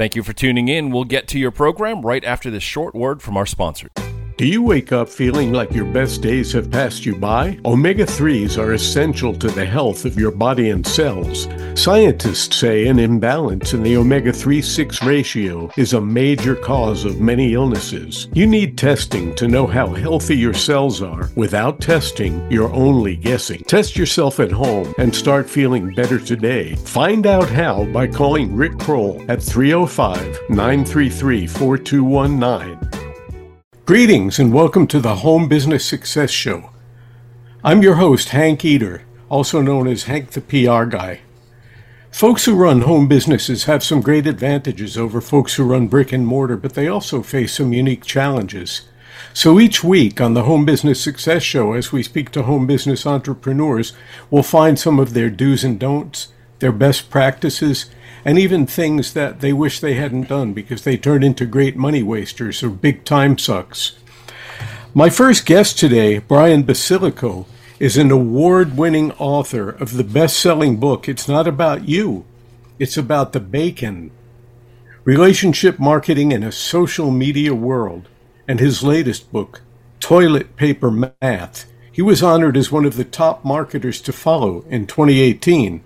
Thank you for tuning in. We'll get to your program right after this short word from our sponsor. Do you wake up feeling like your best days have passed you by? Omega 3s are essential to the health of your body and cells. Scientists say an imbalance in the omega 3 6 ratio is a major cause of many illnesses. You need testing to know how healthy your cells are. Without testing, you're only guessing. Test yourself at home and start feeling better today. Find out how by calling Rick Kroll at 305 933 4219. Greetings and welcome to the Home Business Success Show. I'm your host, Hank Eder, also known as Hank the PR Guy. Folks who run home businesses have some great advantages over folks who run brick and mortar, but they also face some unique challenges. So each week on the Home Business Success Show, as we speak to home business entrepreneurs, we'll find some of their do's and don'ts, their best practices, and even things that they wish they hadn't done because they turned into great money wasters or big time sucks. My first guest today, Brian Basilico, is an award winning author of the best selling book, It's Not About You, It's About the Bacon Relationship Marketing in a Social Media World, and his latest book, Toilet Paper Math. He was honored as one of the top marketers to follow in 2018.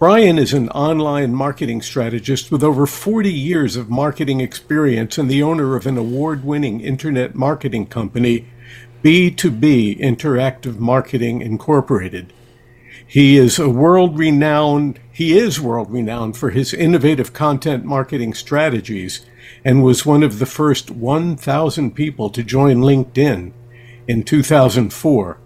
Brian is an online marketing strategist with over 40 years of marketing experience and the owner of an award winning internet marketing company, B2B Interactive Marketing Incorporated. He is a world renowned, he is world renowned for his innovative content marketing strategies and was one of the first 1,000 people to join LinkedIn in 2004.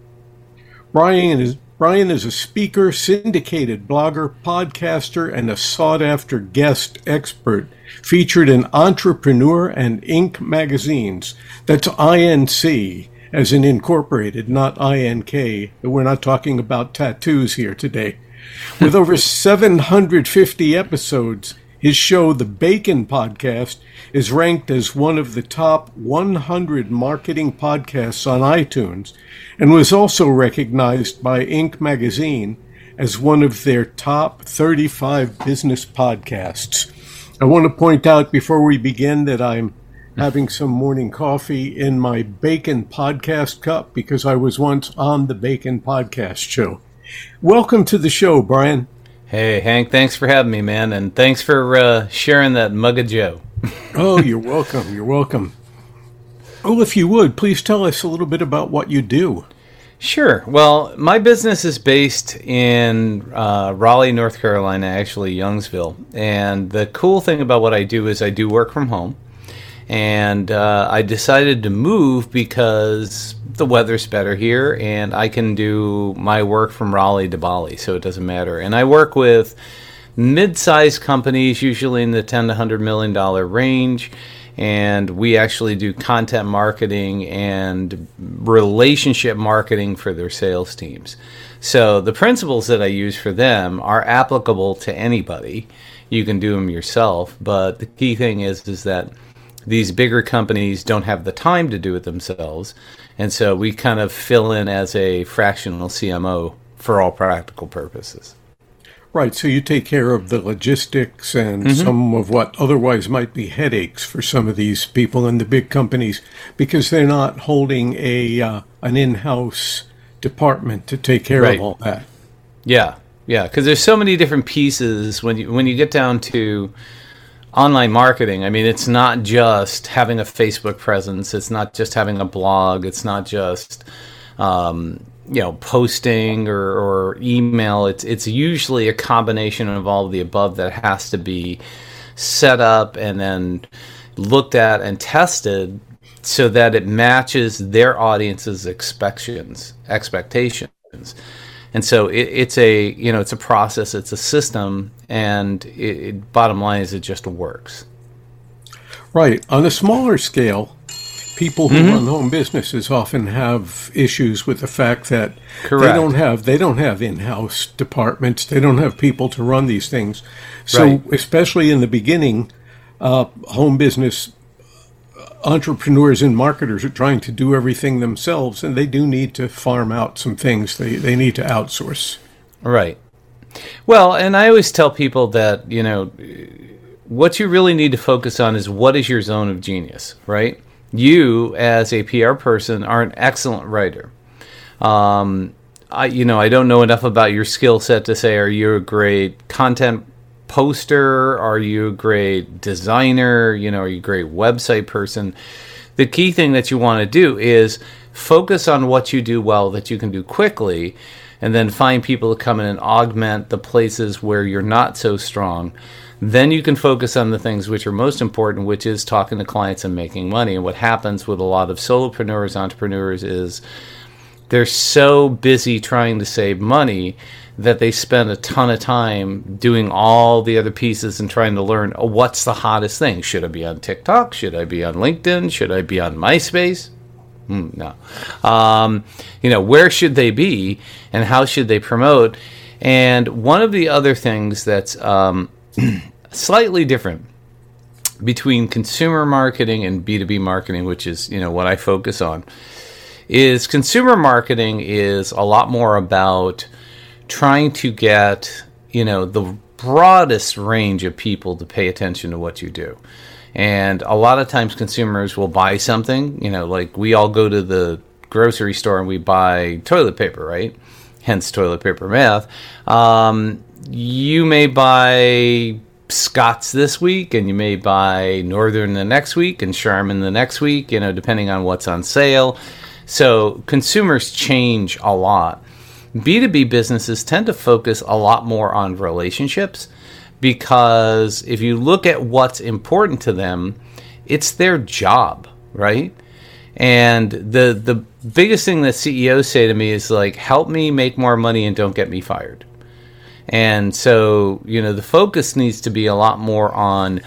Brian is, Brian is a speaker, syndicated blogger, podcaster, and a sought after guest expert featured in Entrepreneur and Inc. magazines. That's INC, as in incorporated, not INK. We're not talking about tattoos here today. With over 750 episodes, his show, The Bacon Podcast, is ranked as one of the top 100 marketing podcasts on iTunes and was also recognized by Inc. magazine as one of their top 35 business podcasts. I want to point out before we begin that I'm having some morning coffee in my Bacon Podcast cup because I was once on the Bacon Podcast show. Welcome to the show, Brian. Hey, Hank, thanks for having me, man. And thanks for uh, sharing that mug of Joe. oh, you're welcome. You're welcome. Oh, if you would, please tell us a little bit about what you do. Sure. Well, my business is based in uh, Raleigh, North Carolina, actually, Youngsville. And the cool thing about what I do is I do work from home. And uh, I decided to move because the weather's better here and I can do my work from Raleigh to Bali, so it doesn't matter. And I work with mid-sized companies, usually in the 10 to 100 million dollar range, and we actually do content marketing and relationship marketing for their sales teams. So the principles that I use for them are applicable to anybody. You can do them yourself, but the key thing is is that these bigger companies don't have the time to do it themselves. And so we kind of fill in as a fractional CMO for all practical purposes. Right. So you take care of the logistics and mm-hmm. some of what otherwise might be headaches for some of these people in the big companies because they're not holding a uh, an in-house department to take care right. of all that. Yeah. Yeah, because there's so many different pieces when you when you get down to online marketing. I mean, it's not just having a Facebook presence. It's not just having a blog. It's not just um, you know posting or, or email. It's it's usually a combination of all of the above that has to be set up and then looked at and tested so that it matches their audience's expectations expectations and so it, it's a you know it's a process it's a system and it, it, bottom line is it just works right on a smaller scale people who mm-hmm. run home businesses often have issues with the fact that Correct. they don't have they don't have in-house departments they don't have people to run these things so right. especially in the beginning uh, home business entrepreneurs and marketers are trying to do everything themselves, and they do need to farm out some things. They they need to outsource. Right. Well, and I always tell people that you know what you really need to focus on is what is your zone of genius, right? You, as a PR person, are an excellent writer. Um, I, you know, I don't know enough about your skill set to say, are you a great content poster? Are you a great designer? You know, are you a great website person? The key thing that you want to do is focus on what you do well that you can do quickly, and then find people to come in and augment the places where you're not so strong. Then you can focus on the things which are most important, which is talking to clients and making money. And what happens with a lot of solopreneurs, entrepreneurs is they're so busy trying to save money that they spend a ton of time doing all the other pieces and trying to learn oh, what's the hottest thing. Should I be on TikTok? Should I be on LinkedIn? Should I be on MySpace? Mm, no. Um, you know, where should they be and how should they promote? And one of the other things that's um, slightly different between consumer marketing and B2B marketing, which is, you know, what I focus on, is consumer marketing is a lot more about trying to get, you know, the broadest range of people to pay attention to what you do. And a lot of times consumers will buy something, you know, like we all go to the grocery store and we buy toilet paper, right? Hence toilet paper math. Um, you may buy Scott's this week, and you may buy Northern the next week, and Charmin the next week, you know, depending on what's on sale. So consumers change a lot. B2B businesses tend to focus a lot more on relationships because if you look at what's important to them, it's their job, right? And the the biggest thing that CEOs say to me is like, "Help me make more money and don't get me fired." And so, you know, the focus needs to be a lot more on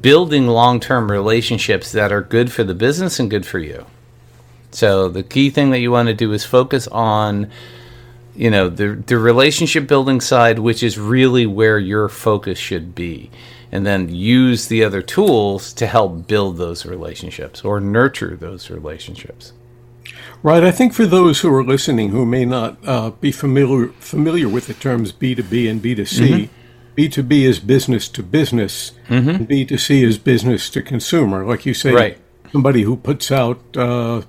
building long-term relationships that are good for the business and good for you. So, the key thing that you want to do is focus on you know the the relationship building side which is really where your focus should be and then use the other tools to help build those relationships or nurture those relationships right i think for those who are listening who may not uh, be familiar familiar with the terms b2b and b2c mm-hmm. b2b is business to business mm-hmm. and b2c is business to consumer like you say right. somebody who puts out uh,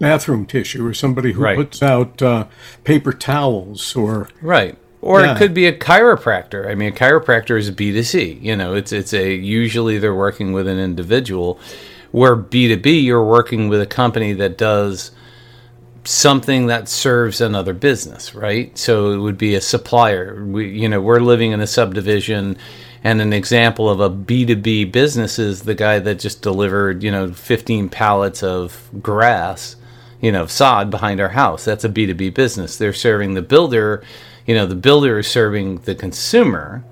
bathroom tissue or somebody who right. puts out uh, paper towels or right or yeah. it could be a chiropractor. I mean, a chiropractor is B two C. You know, it's it's a usually they're working with an individual. Where B two B, you're working with a company that does something that serves another business, right? So it would be a supplier. We, you know, we're living in a subdivision, and an example of a B two B business is the guy that just delivered, you know, 15 pallets of grass you know, sod behind our house. That's a B2B business. They're serving the builder, you know, the builder is serving the consumer.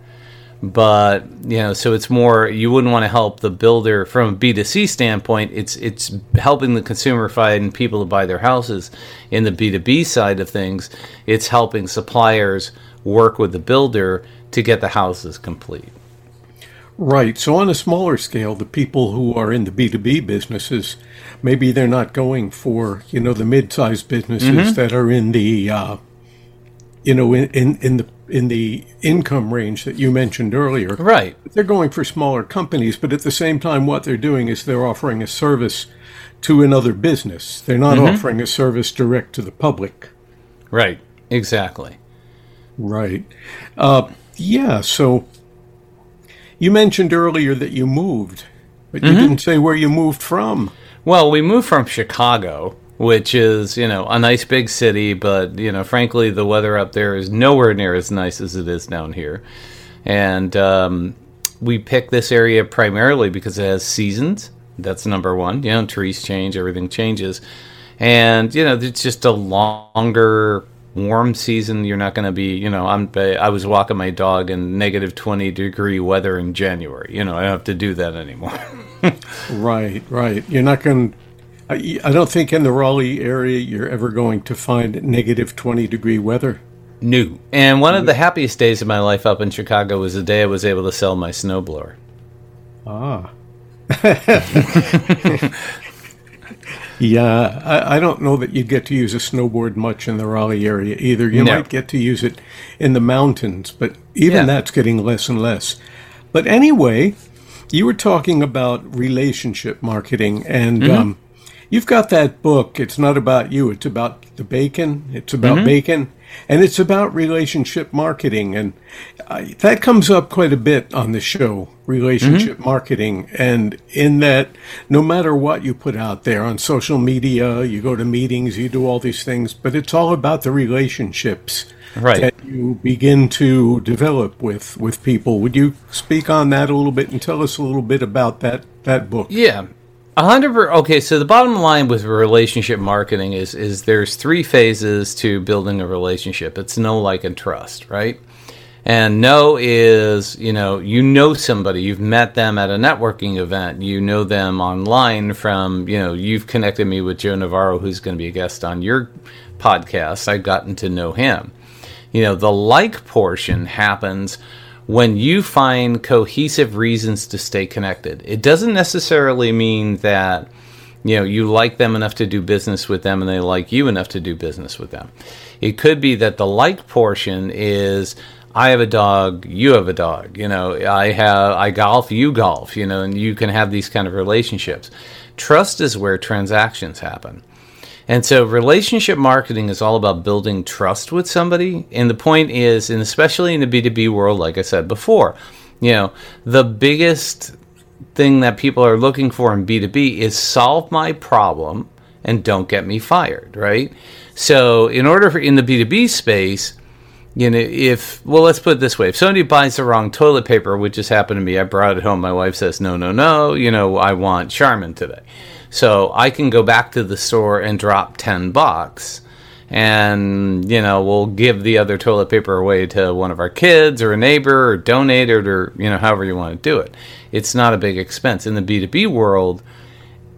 But, you know, so it's more you wouldn't want to help the builder from a B2C standpoint. It's it's helping the consumer find people to buy their houses. In the B2B side of things, it's helping suppliers work with the builder to get the houses complete. Right. So on a smaller scale, the people who are in the B2B businesses, maybe they're not going for, you know, the mid-sized businesses mm-hmm. that are in the, uh, you know, in, in, in the in the income range that you mentioned earlier. Right. They're going for smaller companies, but at the same time, what they're doing is they're offering a service to another business. They're not mm-hmm. offering a service direct to the public. Right. Exactly. Right. Uh, yeah. So you mentioned earlier that you moved, but you mm-hmm. didn't say where you moved from. Well, we moved from Chicago, which is, you know, a nice big city, but, you know, frankly, the weather up there is nowhere near as nice as it is down here. And um, we picked this area primarily because it has seasons. That's number one. You know, trees change, everything changes. And, you know, it's just a longer warm season you're not going to be you know i'm i was walking my dog in negative 20 degree weather in january you know i don't have to do that anymore right right you're not going I, I don't think in the raleigh area you're ever going to find negative 20 degree weather no and one of the happiest days of my life up in chicago was the day i was able to sell my snowblower ah Yeah, I, I, don't know that you get to use a snowboard much in the Raleigh area either. You no. might get to use it in the mountains, but even yeah. that's getting less and less. But anyway, you were talking about relationship marketing, and mm-hmm. um, you've got that book. It's not about you, it's about the bacon. It's about mm-hmm. bacon, and it's about relationship marketing. And I, that comes up quite a bit on the show relationship mm-hmm. marketing. And in that, no matter what you put out there on social media, you go to meetings, you do all these things, but it's all about the relationships right. that you begin to develop with with people. Would you speak on that a little bit and tell us a little bit about that that book? Yeah. A hundred per, okay, so the bottom line with relationship marketing is is there's three phases to building a relationship. It's know, like, and trust, right? And know is, you know, you know somebody, you've met them at a networking event, you know them online from, you know, you've connected me with Joe Navarro, who's going to be a guest on your podcast. I've gotten to know him. You know, the like portion happens when you find cohesive reasons to stay connected. It doesn't necessarily mean that you know you like them enough to do business with them and they like you enough to do business with them. It could be that the like portion is I have a dog, you have a dog. You know, I have I golf, you golf. You know, and you can have these kind of relationships. Trust is where transactions happen. And so relationship marketing is all about building trust with somebody. And the point is, and especially in the B2B world, like I said before, you know, the biggest thing that people are looking for in B2B is solve my problem and don't get me fired, right? So in order for in the B2B space, you know, if well, let's put it this way: if somebody buys the wrong toilet paper, which just happened to me, I brought it home. My wife says, "No, no, no," you know, I want Charmin today. So I can go back to the store and drop 10 bucks and you know we'll give the other toilet paper away to one of our kids or a neighbor or donate it or you know however you want to do it. It's not a big expense. In the b2b world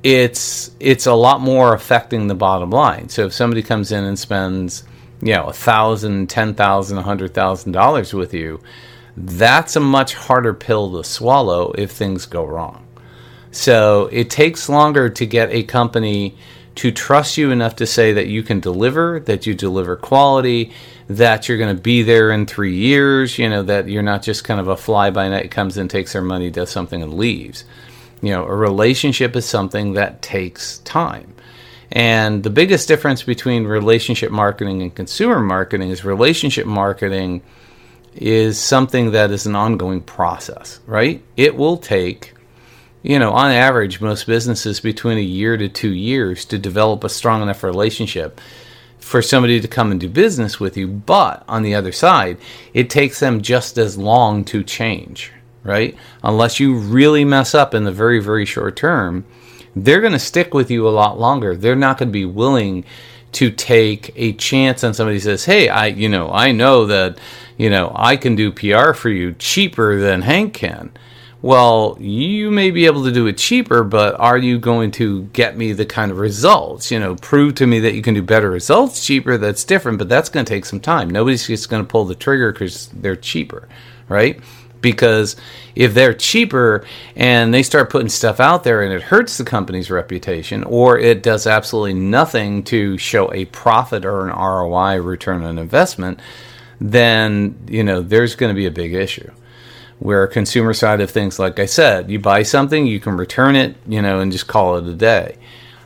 it's it's a lot more affecting the bottom line. So if somebody comes in and spends you know a thousand ten thousand a hundred thousand dollars with you that's a much harder pill to swallow if things go wrong so it takes longer to get a company to trust you enough to say that you can deliver, that you deliver quality, that you're going to be there in three years, you know, that you're not just kind of a fly by night comes in, takes their money, does something, and leaves. You know, a relationship is something that takes time. And the biggest difference between relationship marketing and consumer marketing is relationship marketing is something that is an ongoing process, right? It will take you know, on average, most businesses between a year to two years to develop a strong enough relationship for somebody to come and do business with you. But on the other side, it takes them just as long to change, right? Unless you really mess up in the very, very short term, they're going to stick with you a lot longer. They're not going to be willing to take a chance on somebody says, "Hey, I, you know, I know that, you know, I can do PR for you cheaper than Hank can." Well, you may be able to do it cheaper, but are you going to get me the kind of results? You know, prove to me that you can do better results cheaper. That's different, but that's going to take some time. Nobody's just going to pull the trigger because they're cheaper, right? Because if they're cheaper and they start putting stuff out there and it hurts the company's reputation, or it does absolutely nothing to show a profit or an ROI return on investment, then, you know, there's going to be a big issue where consumer side of things, like I said, you buy something, you can return it, you know, and just call it a day.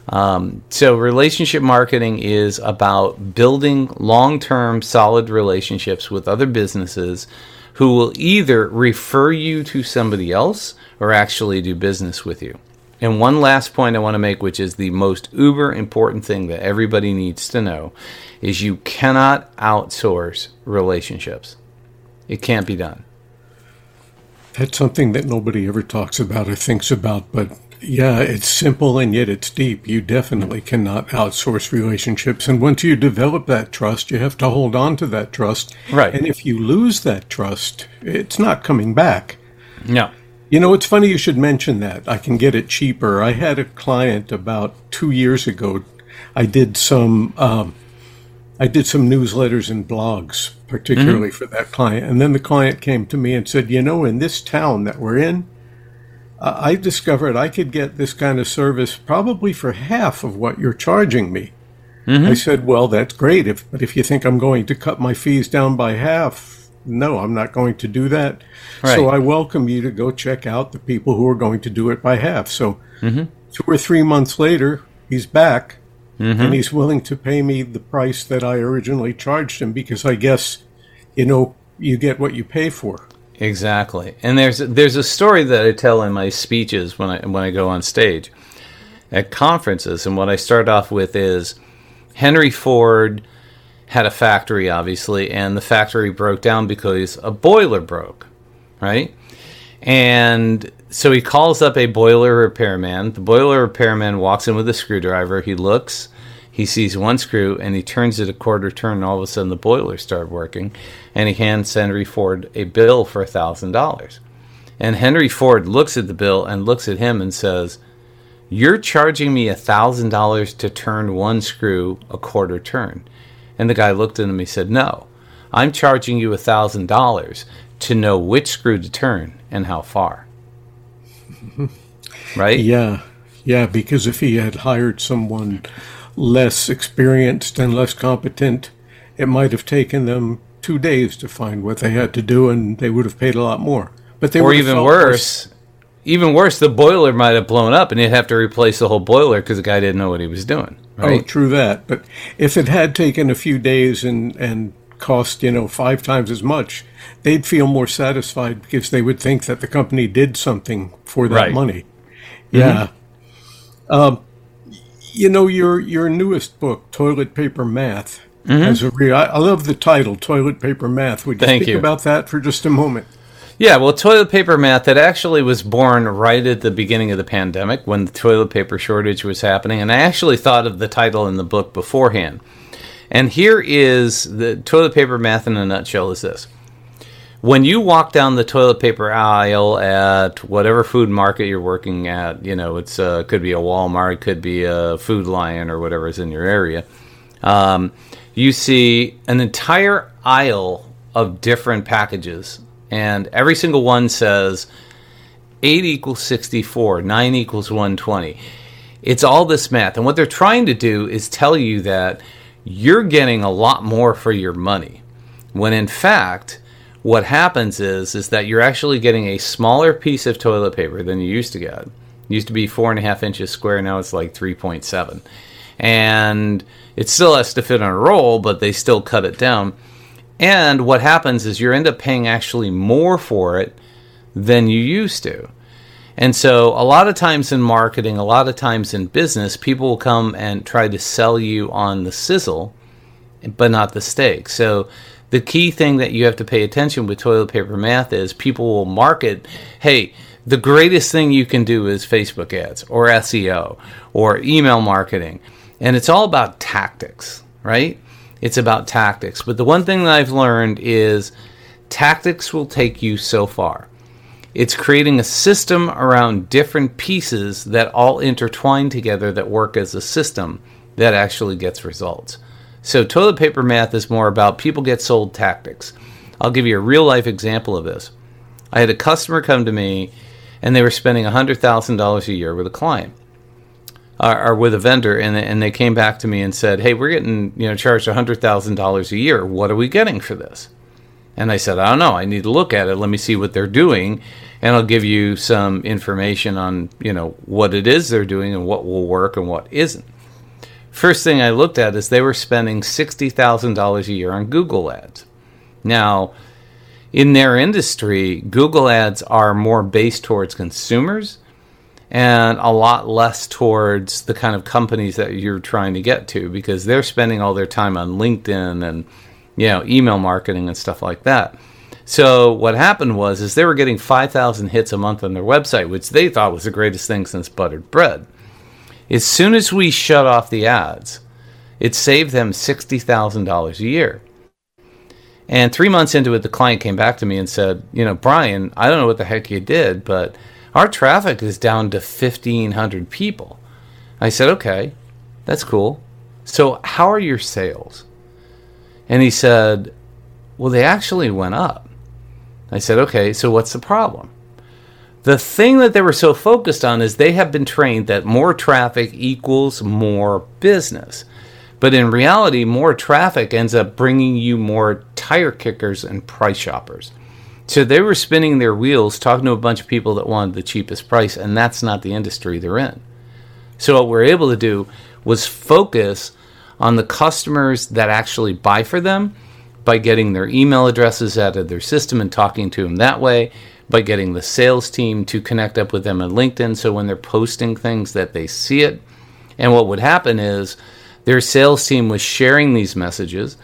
Um, so, relationship marketing is about building long term, solid relationships with other businesses who will either refer you to somebody else or actually do business with you. And one last point I want to make, which is the most uber important thing that everybody needs to know, is you cannot outsource relationships. It can't be done. That's something that nobody ever talks about or thinks about, but yeah, it's simple and yet it's deep. You definitely cannot outsource relationships. And once you develop that trust, you have to hold on to that trust. Right. And if you lose that trust, it's not coming back. No. You know, it's funny you should mention that. I can get it cheaper. I had a client about two years ago. I did some um, I did some newsletters and blogs, particularly mm-hmm. for that client. And then the client came to me and said, You know, in this town that we're in, uh, I discovered I could get this kind of service probably for half of what you're charging me. Mm-hmm. I said, Well, that's great. If, but if you think I'm going to cut my fees down by half, no, I'm not going to do that. Right. So I welcome you to go check out the people who are going to do it by half. So two or three months later, he's back and mm-hmm. he's willing to pay me the price that I originally charged him because I guess, you know, you get what you pay for. Exactly. And there's there's a story that I tell in my speeches when I when I go on stage at conferences and what I start off with is Henry Ford had a factory obviously and the factory broke down because a boiler broke, right? And so he calls up a boiler repairman. The boiler repairman walks in with a screwdriver. He looks, he sees one screw, and he turns it a quarter turn, and all of a sudden the boiler started working. And he hands Henry Ford a bill for a thousand dollars. And Henry Ford looks at the bill and looks at him and says, "You're charging me a thousand dollars to turn one screw a quarter turn." And the guy looked at him. He said, "No, I'm charging you a thousand dollars to know which screw to turn and how far." Right? Yeah. Yeah, because if he had hired someone less experienced and less competent, it might have taken them two days to find what they had to do and they would have paid a lot more. But they or even more worse, even worse, the boiler might have blown up, and he'd have to replace the whole boiler because the guy didn't know what he was doing. Oh, true that. But if it had taken a few days and and cost you know five times as much, they'd feel more satisfied because they would think that the company did something for that Right. Mm-hmm. money. Yeah. Um, you know your your newest book, Toilet Paper Math. Has a re- I I love the title, Toilet Paper Math. Would you Mm-hmm. Thank speak you. about that for just a moment? Yeah, well, toilet paper math that actually was born right at the beginning of the pandemic when the toilet paper shortage was happening, and I actually thought of the title in the book beforehand. And here is the toilet paper math in a nutshell: is this. When you walk down the toilet paper aisle at whatever food market you're working at, you know, it's uh, could be a Walmart, it could be a Food Lion, or whatever is in your area. Um, you see an entire aisle of different packages, and every single one says 8 equals 64, 9 equals 120. It's all this math. And what they're trying to do is tell you that you're getting a lot more for your money. When in fact, what happens is is that you're actually getting a smaller piece of toilet paper than you used to get. It used to be four and a half inches square, now it's like 3.7. And it still has to fit on a roll, but they still cut it down. And what happens is you end up paying actually more for it than you used to. And so, a lot of times in marketing, a lot of times in business, people will come and try to sell you on the sizzle, but not the steak. So, the key thing that you have to pay attention with toilet paper math is people will market, hey, the greatest thing you can do is Facebook ads or SEO or email marketing. And it's all about tactics, right? It's about tactics. But the one thing that I've learned is tactics will take you so far. It's creating a system around different pieces that all intertwine together that work as a system that actually gets results. So, toilet paper math is more about people get sold tactics. I'll give you a real life example of this. I had a customer come to me and they were spending $100,000 a year with a client or, or with a vendor, and, and they came back to me and said, Hey, we're getting you know charged $100,000 a year. What are we getting for this? And I said, I don't know. I need to look at it. Let me see what they're doing, and I'll give you some information on you know what it is they're doing and what will work and what isn't. First thing I looked at is they were spending sixty thousand dollars a year on Google ads. Now, in their industry, Google ads are more based towards consumers and a lot less towards the kind of companies that you're trying to get to because they're spending all their time on LinkedIn and you know email marketing and stuff like that. So what happened was is they were getting 5,000 hits a month on their website, which they thought was the greatest thing since buttered bread. As soon as we shut off the ads, it saved them $60,000 a year. And three months into it, the client came back to me and said, You know, Brian, I don't know what the heck you did, but our traffic is down to 1,500 people. I said, Okay, that's cool. So, how are your sales? And he said, Well, they actually went up. I said, Okay, so what's the problem? The thing that they were so focused on is they have been trained that more traffic equals more business. But in reality, more traffic ends up bringing you more tire kickers and price shoppers. So they were spinning their wheels talking to a bunch of people that wanted the cheapest price, and that's not the industry they're in. So what we're able to do was focus on the customers that actually buy for them by getting their email addresses out of their system and talking to them that way, by getting the sales team to connect up with them on LinkedIn so when they're posting things that they see it. And what would happen is their sales team was sharing these messages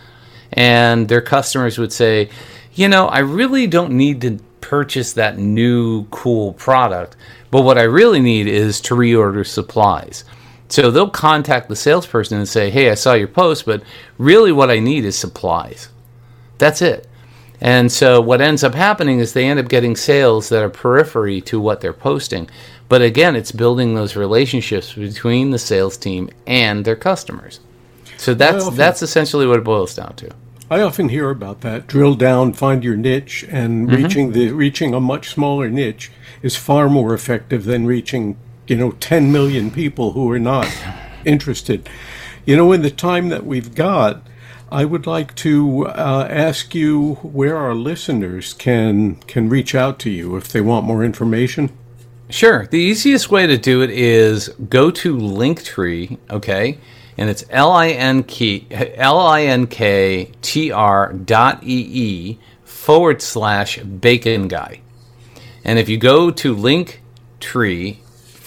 and their customers would say, "You know, I really don't need to purchase that new cool product, but what I really need is to reorder supplies." So they'll contact the salesperson and say, Hey, I saw your post, but really what I need is supplies. That's it. And so what ends up happening is they end up getting sales that are periphery to what they're posting. But again, it's building those relationships between the sales team and their customers. So that's often, that's essentially what it boils down to. I often hear about that. Drill down, find your niche, and mm-hmm. reaching the reaching a much smaller niche is far more effective than reaching you know, 10 million people who are not interested. You know, in the time that we've got, I would like to uh, ask you where our listeners can can reach out to you if they want more information. Sure. The easiest way to do it is go to Linktree, okay? And it's L-I-N-K-T-R dot E-E forward slash bacon guy. And if you go to Linktree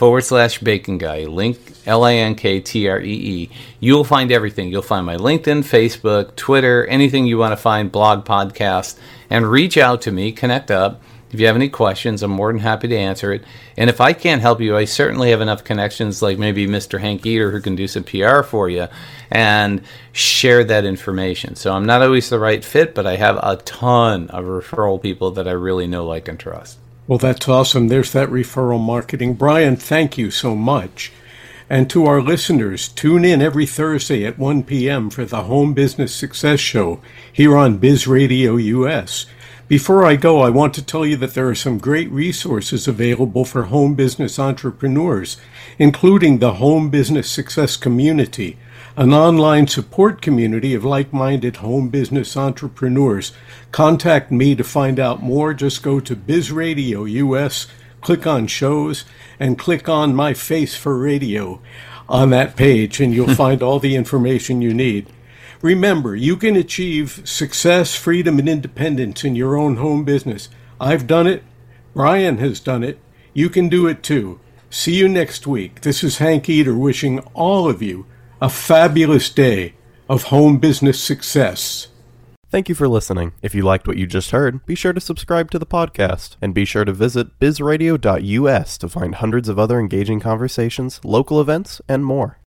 forward slash bacon guy, link L I N K T R E E. You'll find everything. You'll find my LinkedIn, Facebook, Twitter, anything you want to find, blog, podcast, and reach out to me, connect up. If you have any questions, I'm more than happy to answer it. And if I can't help you, I certainly have enough connections like maybe Mr. Hank Eater who can do some PR for you and share that information. So I'm not always the right fit, but I have a ton of referral people that I really know, like, and trust. Well, that's awesome. There's that referral marketing. Brian, thank you so much. And to our listeners, tune in every Thursday at 1 p.m. for the Home Business Success Show here on Biz Radio US. Before I go, I want to tell you that there are some great resources available for home business entrepreneurs, including the Home Business Success Community, an online support community of like minded home business entrepreneurs. Contact me to find out more. Just go to Biz Radio US, click on shows, and click on my face for radio on that page, and you'll find all the information you need. Remember, you can achieve success, freedom, and independence in your own home business. I've done it. Brian has done it. You can do it too. See you next week. This is Hank Eater wishing all of you a fabulous day of home business success. Thank you for listening. If you liked what you just heard, be sure to subscribe to the podcast and be sure to visit bizradio.us to find hundreds of other engaging conversations, local events, and more.